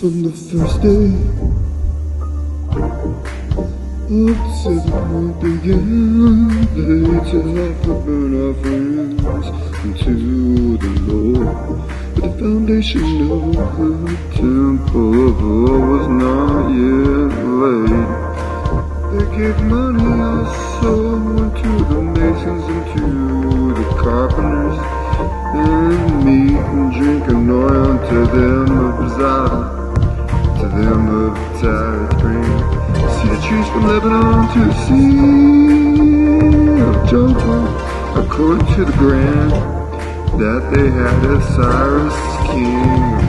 from the first day up to the point. They to have to burn our friends into the Lord. But the foundation of the temple was not yet laid. They gave money also to the masons and to the carpenters, and meat and drink and oil to them of Zidon, See the trees from Lebanon to the sea. Of Joppa, according to the grant that they had as Cyrus king